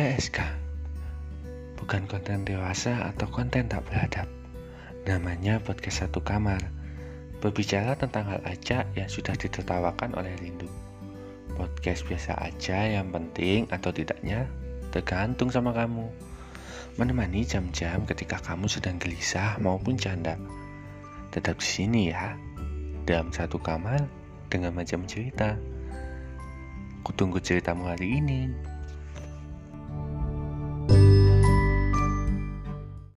PSK Bukan konten dewasa atau konten tak beradab. Namanya podcast satu kamar. Berbicara tentang hal aja yang sudah ditertawakan oleh Rindu. Podcast biasa aja yang penting atau tidaknya Tergantung sama kamu. Menemani jam-jam ketika kamu sedang gelisah maupun canda Tetap di sini ya Dalam satu kamar dengan macam cerita Kutunggu ceritamu hari ini.